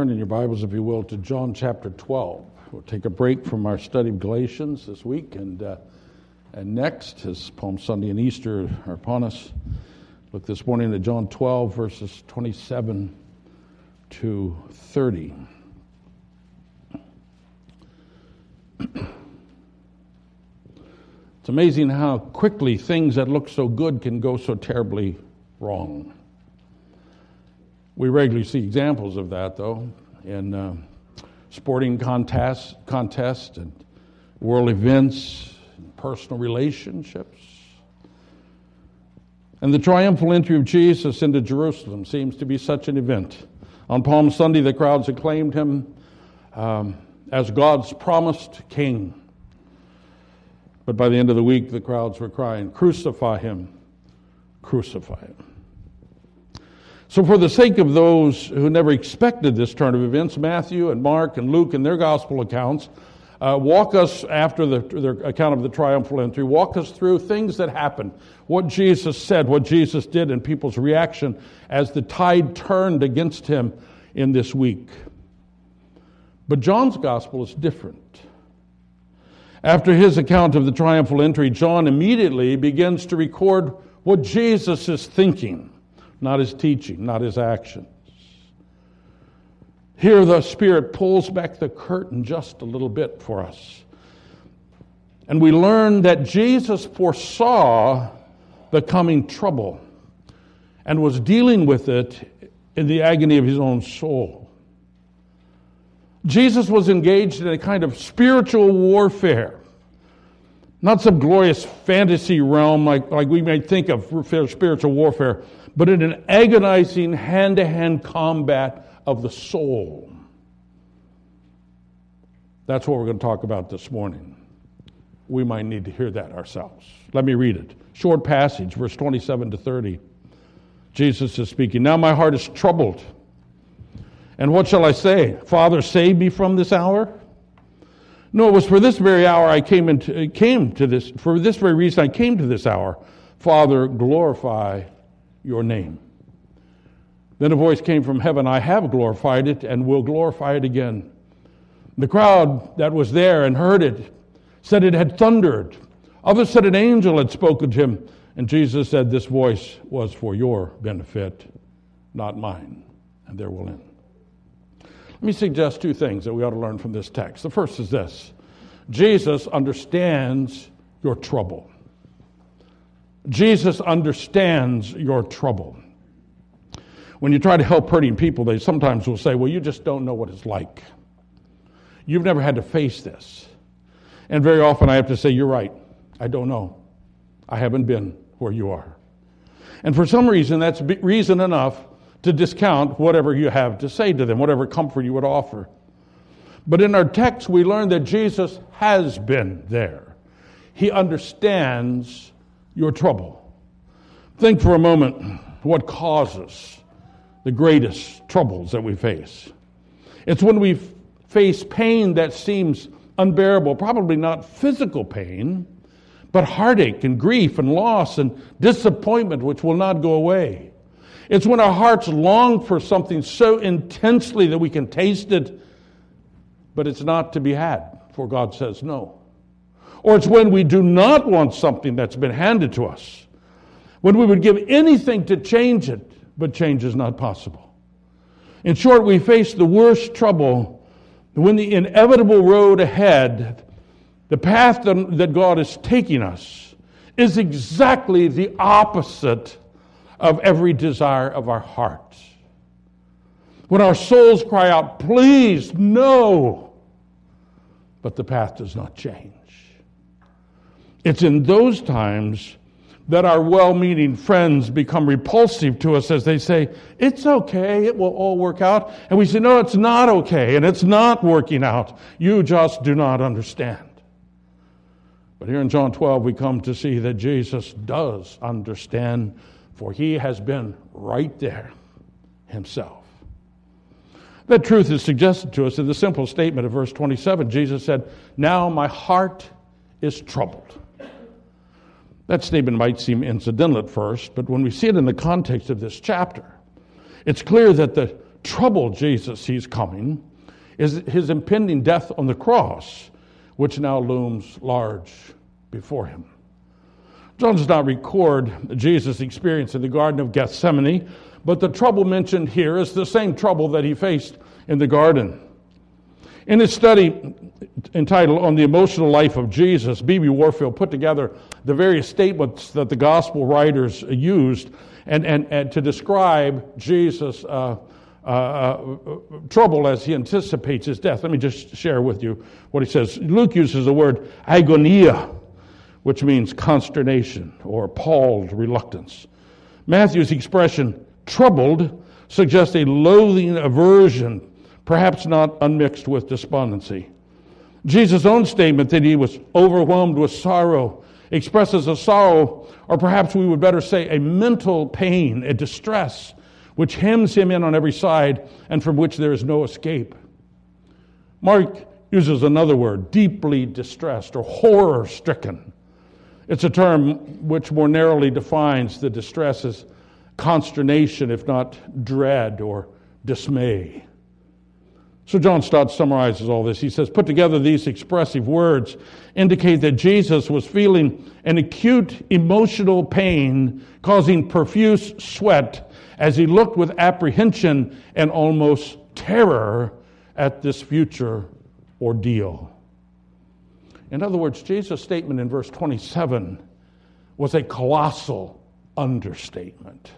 Turn in your Bibles, if you will, to John chapter 12. We'll take a break from our study of Galatians this week, and, uh, and next, as Palm Sunday and Easter are upon us, look this morning at John 12, verses 27 to 30. It's amazing how quickly things that look so good can go so terribly wrong. We regularly see examples of that, though, in uh, sporting contests, contests and world events, personal relationships. And the triumphal entry of Jesus into Jerusalem seems to be such an event. On Palm Sunday, the crowds acclaimed him um, as God's promised king. But by the end of the week, the crowds were crying, Crucify him, crucify him. So, for the sake of those who never expected this turn of events, Matthew and Mark and Luke in their gospel accounts uh, walk us after the, their account of the triumphal entry, walk us through things that happened, what Jesus said, what Jesus did, and people's reaction as the tide turned against him in this week. But John's gospel is different. After his account of the triumphal entry, John immediately begins to record what Jesus is thinking not his teaching, not his actions. Here, the Spirit pulls back the curtain just a little bit for us. And we learn that Jesus foresaw the coming trouble and was dealing with it in the agony of his own soul. Jesus was engaged in a kind of spiritual warfare, not some glorious fantasy realm like, like we may think of spiritual warfare, but in an agonizing hand to hand combat of the soul. That's what we're going to talk about this morning. We might need to hear that ourselves. Let me read it. Short passage, verse 27 to 30. Jesus is speaking. Now my heart is troubled. And what shall I say? Father, save me from this hour? No, it was for this very hour I came, into, uh, came to this, for this very reason I came to this hour. Father, glorify your name. Then a voice came from heaven I have glorified it and will glorify it again. The crowd that was there and heard it said it had thundered. Others said an angel had spoken to him. And Jesus said, This voice was for your benefit, not mine. And there we'll end. Let me suggest two things that we ought to learn from this text. The first is this Jesus understands your trouble. Jesus understands your trouble. When you try to help hurting people, they sometimes will say, Well, you just don't know what it's like. You've never had to face this. And very often I have to say, You're right. I don't know. I haven't been where you are. And for some reason, that's reason enough to discount whatever you have to say to them, whatever comfort you would offer. But in our text, we learn that Jesus has been there. He understands your trouble. Think for a moment what causes the greatest troubles that we face. It's when we face pain that seems unbearable, probably not physical pain, but heartache and grief and loss and disappointment which will not go away. It's when our hearts long for something so intensely that we can taste it, but it's not to be had, for God says no. Or it's when we do not want something that's been handed to us. When we would give anything to change it, but change is not possible. In short, we face the worst trouble when the inevitable road ahead, the path that God is taking us, is exactly the opposite of every desire of our hearts. When our souls cry out, please, no, but the path does not change. It's in those times that our well meaning friends become repulsive to us as they say, It's okay, it will all work out. And we say, No, it's not okay, and it's not working out. You just do not understand. But here in John 12, we come to see that Jesus does understand, for he has been right there himself. That truth is suggested to us in the simple statement of verse 27. Jesus said, Now my heart is troubled. That statement might seem incidental at first, but when we see it in the context of this chapter, it's clear that the trouble Jesus sees coming is his impending death on the cross, which now looms large before him. John does not record Jesus' experience in the Garden of Gethsemane, but the trouble mentioned here is the same trouble that he faced in the garden. In his study entitled On the Emotional Life of Jesus, B.B. Warfield put together the various statements that the gospel writers used and, and, and to describe Jesus' uh, uh, uh, trouble as he anticipates his death. Let me just share with you what he says. Luke uses the word agonia which means consternation or appalled reluctance. Matthew's expression, troubled, suggests a loathing aversion, perhaps not unmixed with despondency. Jesus' own statement that he was overwhelmed with sorrow expresses a sorrow, or perhaps we would better say a mental pain, a distress, which hems him in on every side and from which there is no escape. Mark uses another word, deeply distressed or horror stricken. It's a term which more narrowly defines the distress as consternation, if not dread or dismay. So John Stott summarizes all this. He says, put together these expressive words indicate that Jesus was feeling an acute emotional pain causing profuse sweat as he looked with apprehension and almost terror at this future ordeal. In other words, Jesus' statement in verse 27 was a colossal understatement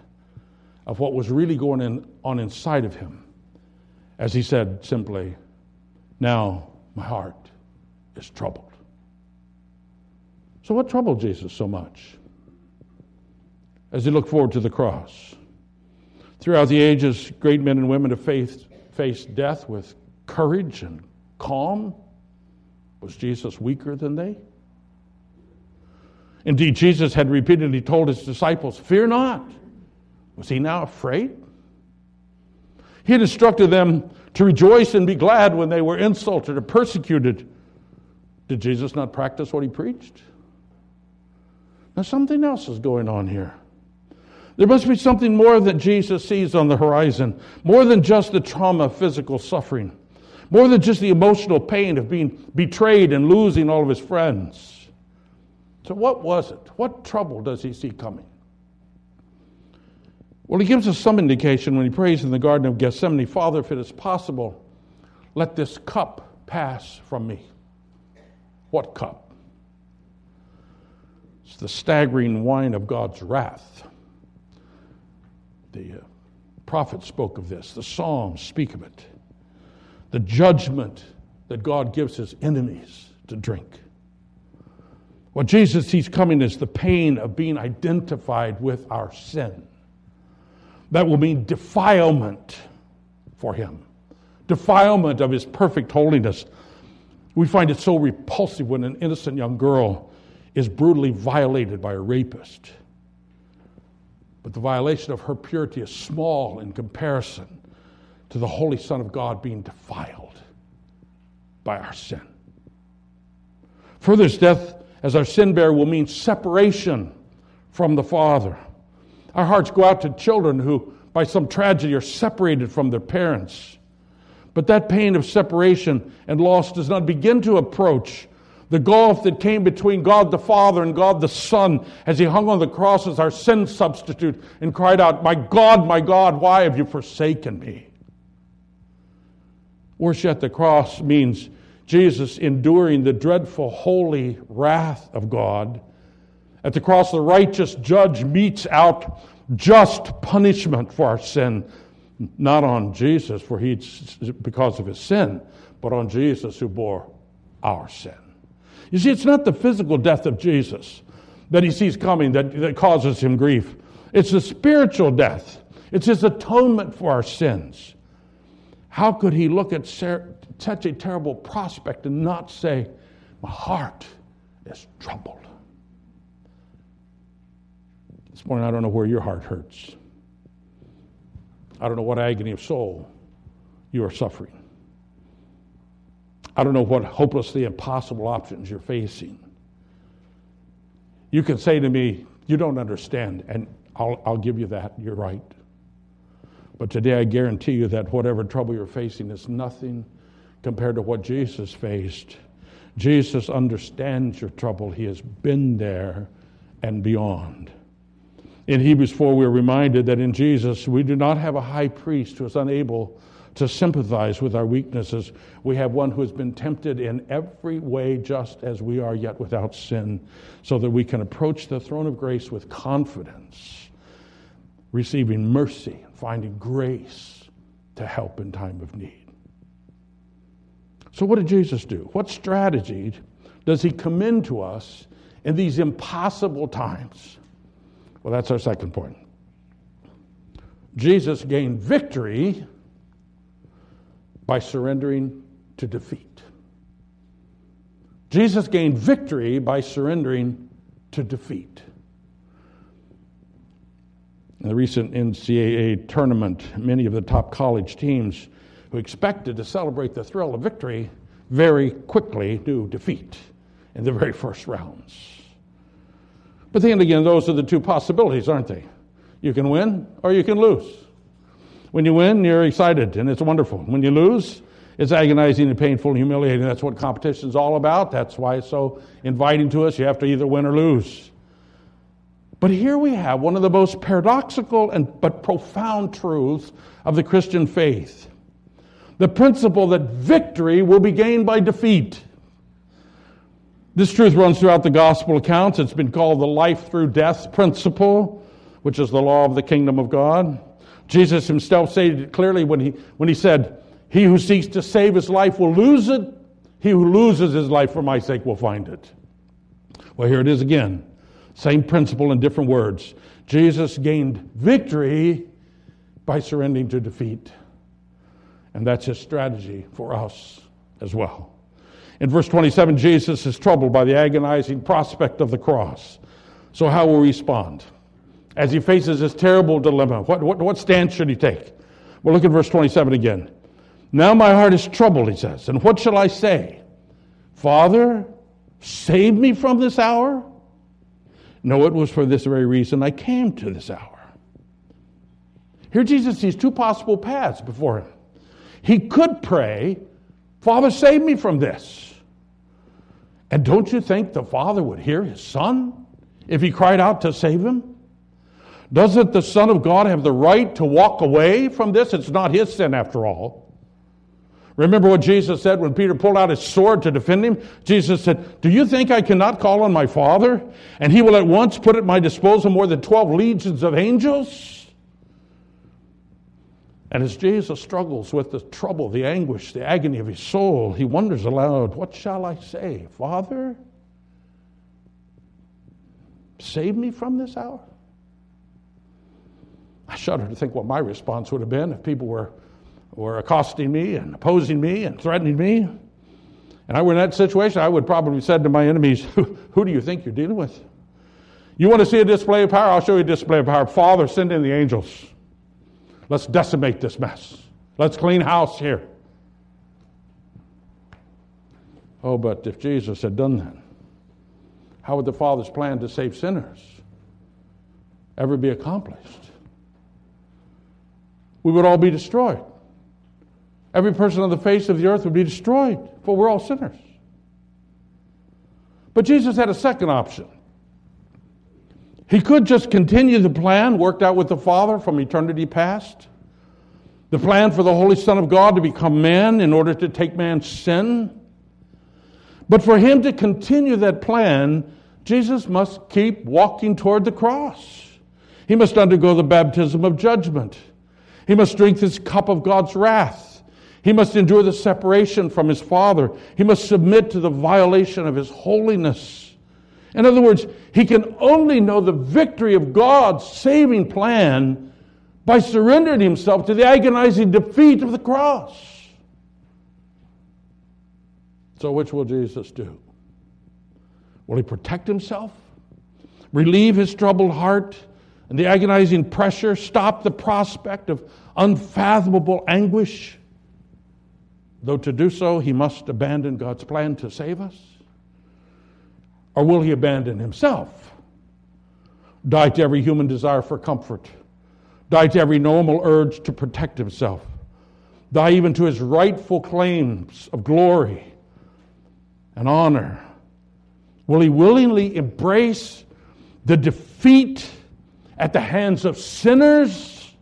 of what was really going in, on inside of him. As he said simply, Now my heart is troubled. So, what troubled Jesus so much as he looked forward to the cross? Throughout the ages, great men and women of faith faced death with courage and calm was Jesus weaker than they? Indeed, Jesus had repeatedly told his disciples, Fear not. Was he now afraid? He had instructed them to rejoice and be glad when they were insulted or persecuted. Did Jesus not practice what he preached? Now, something else is going on here. There must be something more that Jesus sees on the horizon, more than just the trauma of physical suffering more than just the emotional pain of being betrayed and losing all of his friends. So, what was it? What trouble does he see coming? Well, he gives us some indication when he prays in the Garden of Gethsemane Father, if it is possible, let this cup pass from me. What cup? It's the staggering wine of God's wrath. The uh, prophet spoke of this, the Psalms speak of it the judgment that God gives his enemies to drink. What Jesus sees coming is the pain of being identified with our sin. That will mean defilement for him, defilement of his perfect holiness. We find it so repulsive when an innocent young girl is brutally violated by a rapist. But the violation of her purity is small in comparison to the Holy Son of God being defiled by our sin. Further, death as our sin bearer will mean separation from the Father. Our hearts go out to children who, by some tragedy, are separated from their parents. But that pain of separation and loss does not begin to approach the gulf that came between God the Father and God the Son as he hung on the cross as our sin substitute and cried out, My God, my God, why have you forsaken me? Worse at the cross means Jesus enduring the dreadful, holy wrath of God. At the cross, the righteous judge metes out just punishment for our sin, not on Jesus, for he because of his sin, but on Jesus who bore our sin. You see, it's not the physical death of Jesus that he sees coming that, that causes him grief. It's the spiritual death. It's his atonement for our sins. How could he look at such a terrible prospect and not say, My heart is troubled? This morning, I don't know where your heart hurts. I don't know what agony of soul you are suffering. I don't know what hopelessly impossible options you're facing. You can say to me, You don't understand, and I'll, I'll give you that. You're right. But today I guarantee you that whatever trouble you're facing is nothing compared to what Jesus faced. Jesus understands your trouble, He has been there and beyond. In Hebrews 4, we're reminded that in Jesus, we do not have a high priest who is unable to sympathize with our weaknesses. We have one who has been tempted in every way, just as we are, yet without sin, so that we can approach the throne of grace with confidence, receiving mercy, finding grace to help in time of need. So, what did Jesus do? What strategy does he commend to us in these impossible times? Well, that's our second point. Jesus gained victory by surrendering to defeat. Jesus gained victory by surrendering to defeat. In the recent NCAA tournament, many of the top college teams who expected to celebrate the thrill of victory very quickly do defeat in the very first rounds. But then again, those are the two possibilities, aren't they? You can win or you can lose. When you win, you're excited and it's wonderful. When you lose, it's agonizing and painful and humiliating. That's what competition is all about. That's why it's so inviting to us. You have to either win or lose. But here we have one of the most paradoxical and but profound truths of the Christian faith. The principle that victory will be gained by defeat. This truth runs throughout the gospel accounts. It's been called the life through death principle, which is the law of the kingdom of God. Jesus himself stated it clearly when he, when he said, He who seeks to save his life will lose it. He who loses his life for my sake will find it. Well, here it is again. Same principle in different words. Jesus gained victory by surrendering to defeat. And that's his strategy for us as well. In verse 27, Jesus is troubled by the agonizing prospect of the cross. So, how will he respond? As he faces this terrible dilemma, what, what, what stance should he take? Well, look at verse 27 again. Now my heart is troubled, he says. And what shall I say? Father, save me from this hour? No, it was for this very reason I came to this hour. Here Jesus sees two possible paths before him. He could pray, Father, save me from this. And don't you think the Father would hear his Son if he cried out to save him? Doesn't the Son of God have the right to walk away from this? It's not his sin after all. Remember what Jesus said when Peter pulled out his sword to defend him? Jesus said, Do you think I cannot call on my Father, and he will at once put at my disposal more than 12 legions of angels? And as Jesus struggles with the trouble, the anguish, the agony of his soul, he wonders aloud, What shall I say? Father, save me from this hour? I shudder to think what my response would have been if people were, were accosting me and opposing me and threatening me. And I were in that situation, I would probably have said to my enemies, Who, who do you think you're dealing with? You want to see a display of power? I'll show you a display of power. Father, send in the angels. Let's decimate this mess. Let's clean house here. Oh, but if Jesus had done that, how would the Father's plan to save sinners ever be accomplished? We would all be destroyed. Every person on the face of the earth would be destroyed, for we're all sinners. But Jesus had a second option. He could just continue the plan worked out with the Father from eternity past. The plan for the Holy Son of God to become man in order to take man's sin. But for him to continue that plan, Jesus must keep walking toward the cross. He must undergo the baptism of judgment. He must drink this cup of God's wrath. He must endure the separation from his Father. He must submit to the violation of his holiness. In other words, he can only know the victory of God's saving plan by surrendering himself to the agonizing defeat of the cross. So, which will Jesus do? Will he protect himself, relieve his troubled heart and the agonizing pressure, stop the prospect of unfathomable anguish? Though to do so, he must abandon God's plan to save us. Or will he abandon himself? Die to every human desire for comfort, die to every normal urge to protect himself, die even to his rightful claims of glory and honor? Will he willingly embrace the defeat at the hands of sinners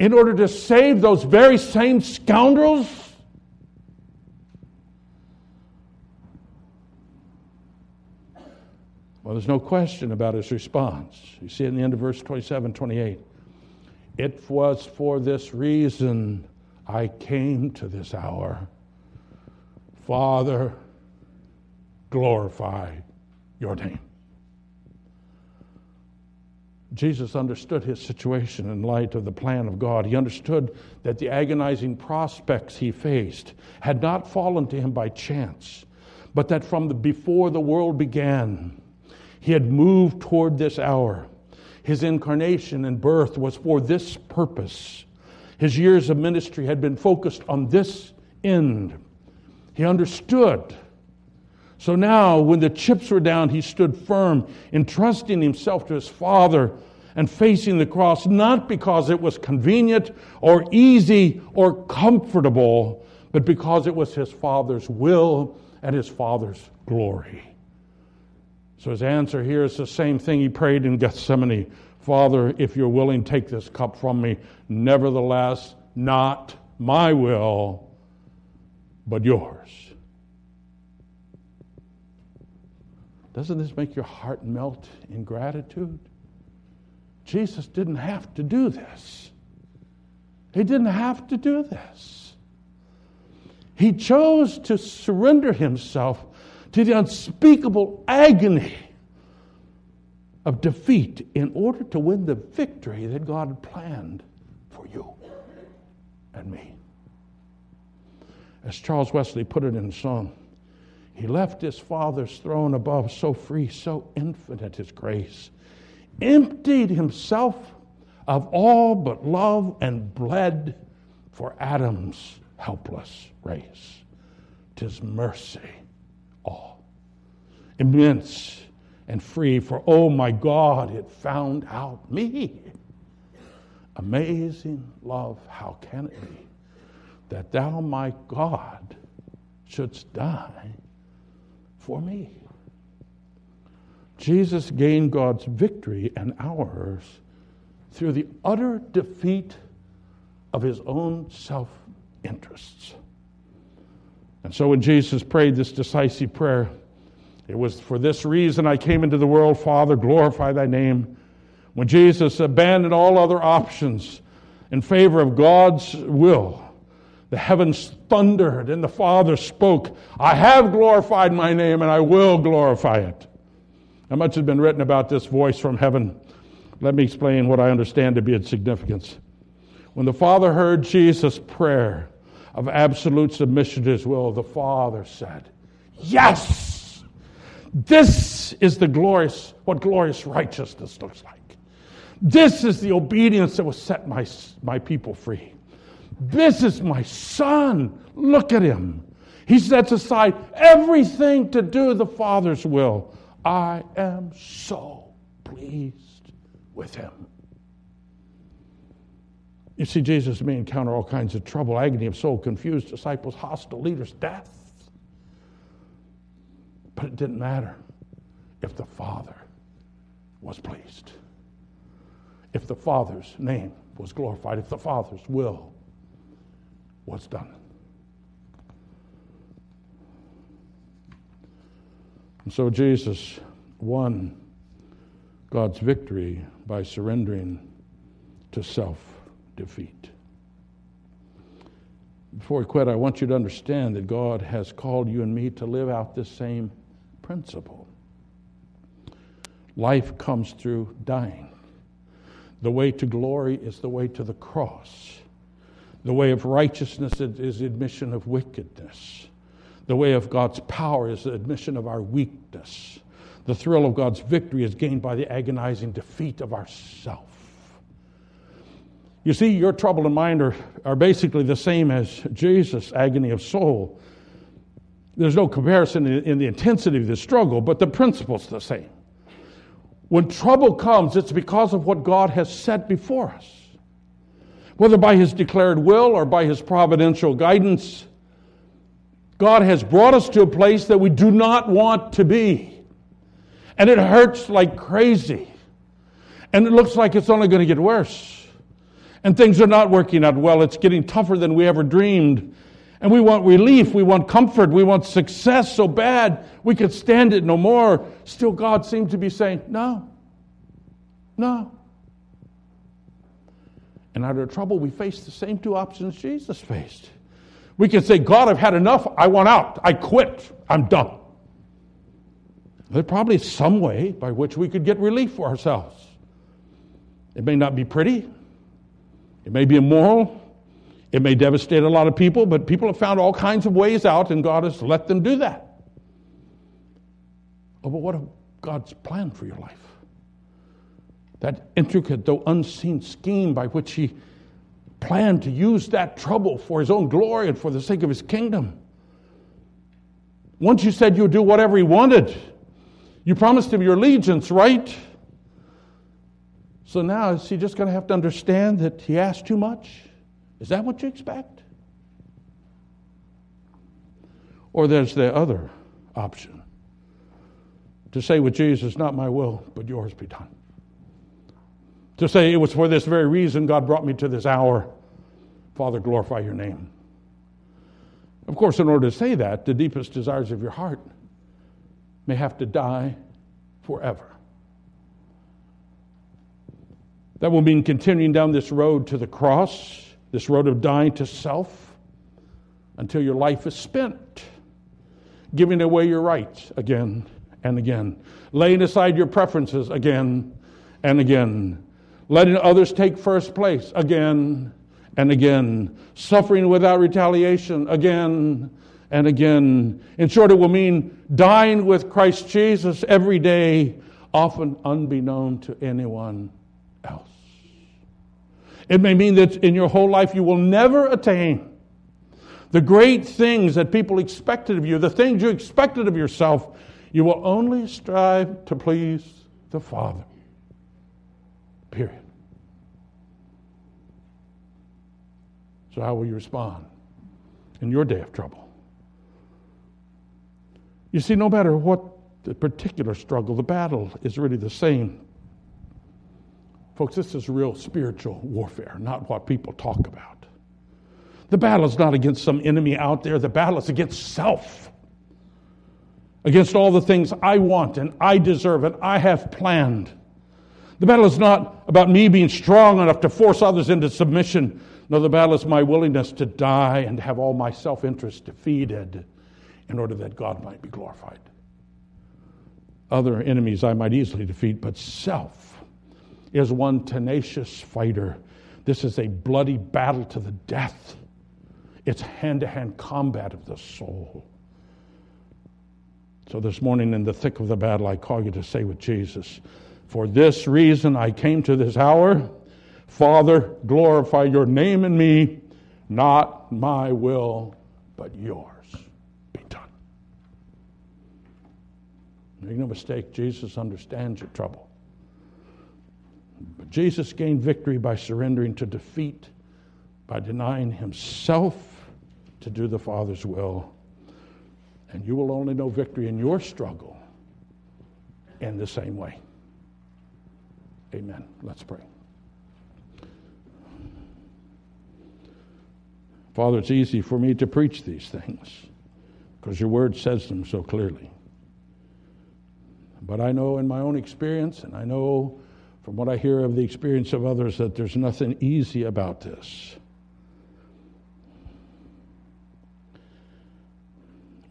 in order to save those very same scoundrels? Well, there's no question about his response. You see it in the end of verse 27 28. It was for this reason I came to this hour. Father, glorify your name. Jesus understood his situation in light of the plan of God. He understood that the agonizing prospects he faced had not fallen to him by chance, but that from the, before the world began, he had moved toward this hour. His incarnation and birth was for this purpose. His years of ministry had been focused on this end. He understood. So now, when the chips were down, he stood firm, entrusting himself to his Father and facing the cross, not because it was convenient or easy or comfortable, but because it was his Father's will and his Father's glory. So his answer here is the same thing he prayed in Gethsemane Father, if you're willing, take this cup from me. Nevertheless, not my will, but yours. Doesn't this make your heart melt in gratitude? Jesus didn't have to do this. He didn't have to do this. He chose to surrender himself to the unspeakable agony of defeat in order to win the victory that God had planned for you and me. As Charles Wesley put it in song, he left his Father's throne above, so free, so infinite his grace, emptied himself of all but love and bled for Adam's helpless race. Tis mercy immense and free, for oh my God, it found out me. Amazing love, how can it be that thou, my God, shouldst die for me? Jesus gained God's victory and ours through the utter defeat of his own self interests. And so when Jesus prayed this decisive prayer, it was for this reason I came into the world, Father, glorify thy name. When Jesus abandoned all other options in favor of God's will, the heavens thundered and the Father spoke, I have glorified my name and I will glorify it. How much has been written about this voice from heaven? Let me explain what I understand to be its significance. When the Father heard Jesus' prayer of absolute submission to his will, the Father said, Yes! This is the glorious, what glorious righteousness looks like. This is the obedience that will set my, my people free. This is my son. Look at him. He sets aside everything to do the Father's will. I am so pleased with him. You see, Jesus may encounter all kinds of trouble, agony of soul, confused disciples, hostile leaders, death. But it didn't matter if the Father was pleased, if the Father's name was glorified, if the Father's will was done. And so Jesus won God's victory by surrendering to self defeat. Before we quit, I want you to understand that God has called you and me to live out this same principle. Life comes through dying. The way to glory is the way to the cross. The way of righteousness is admission of wickedness. The way of God's power is the admission of our weakness. The thrill of God's victory is gained by the agonizing defeat of ourself. You see, your trouble and mine are, are basically the same as Jesus' agony of soul. There's no comparison in, in the intensity of the struggle, but the principle's the same. When trouble comes, it's because of what God has set before us. Whether by His declared will or by His providential guidance, God has brought us to a place that we do not want to be. And it hurts like crazy. And it looks like it's only going to get worse. And things are not working out well. It's getting tougher than we ever dreamed. And we want relief, we want comfort, we want success so bad we could stand it no more. Still, God seems to be saying, No, no. And out of trouble, we face the same two options Jesus faced. We can say, God, I've had enough. I want out. I quit. I'm done. There's probably some way by which we could get relief for ourselves. It may not be pretty, it may be immoral, it may devastate a lot of people, but people have found all kinds of ways out, and God has let them do that. Oh, but what of God's plan for your life? That intricate, though unseen scheme by which He planned to use that trouble for His own glory and for the sake of His kingdom. Once you said you'd do whatever He wanted, you promised Him your allegiance, right? So now is He just going to have to understand that He asked too much? Is that what you expect? Or there's the other option to say with Jesus, Not my will, but yours be done. To say it was for this very reason God brought me to this hour. Father, glorify your name. Of course, in order to say that, the deepest desires of your heart may have to die forever. That will mean continuing down this road to the cross this road of dying to self until your life is spent, giving away your rights again and again, laying aside your preferences again and again, letting others take first place again and again, suffering without retaliation again and again. In short, it will mean dying with Christ Jesus every day, often unbeknown to anyone else. It may mean that in your whole life you will never attain the great things that people expected of you, the things you expected of yourself. You will only strive to please the Father. Period. So, how will you respond in your day of trouble? You see, no matter what the particular struggle, the battle is really the same. Folks, this is real spiritual warfare, not what people talk about. The battle is not against some enemy out there, the battle is against self, against all the things I want and I deserve and I have planned. The battle is not about me being strong enough to force others into submission. No, the battle is my willingness to die and have all my self interest defeated in order that God might be glorified. Other enemies I might easily defeat, but self is one tenacious fighter. This is a bloody battle to the death. It's hand to hand combat of the soul. So this morning, in the thick of the battle, I call you to say with Jesus, For this reason I came to this hour. Father, glorify your name in me, not my will, but yours be done. Make no mistake, Jesus understands your trouble. But Jesus gained victory by surrendering to defeat, by denying himself to do the Father's will. And you will only know victory in your struggle in the same way. Amen. Let's pray. Father, it's easy for me to preach these things because your word says them so clearly. But I know in my own experience, and I know from what I hear of the experience of others, that there's nothing easy about this.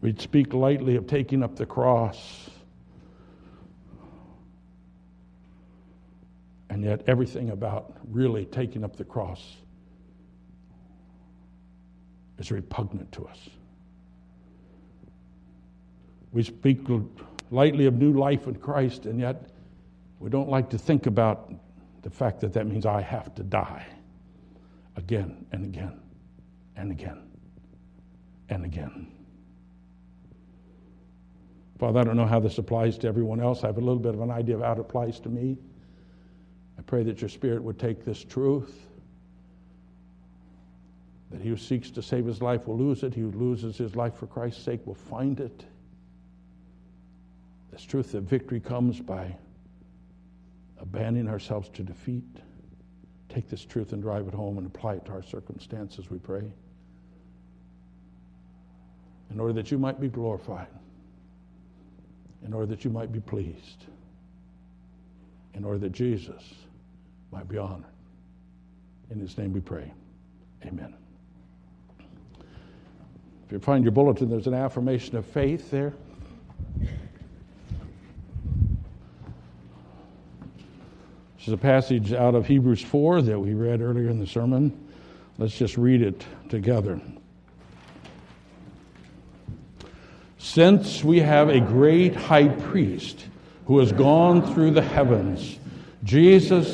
We'd speak lightly of taking up the cross. And yet, everything about really taking up the cross is repugnant to us. We speak lightly of new life in Christ, and yet we don't like to think about the fact that that means I have to die again and again and again and again. Father, I don't know how this applies to everyone else. I have a little bit of an idea of how it applies to me. I pray that your Spirit would take this truth, that he who seeks to save his life will lose it, he who loses his life for Christ's sake will find it. This truth that victory comes by abandoning ourselves to defeat. Take this truth and drive it home and apply it to our circumstances, we pray. In order that you might be glorified, in order that you might be pleased, in order that Jesus might be honored. In his name we pray. Amen. If you find your bulletin, there's an affirmation of faith there. This is a passage out of Hebrews 4 that we read earlier in the sermon. Let's just read it together. Since we have a great high priest who has gone through the heavens, Jesus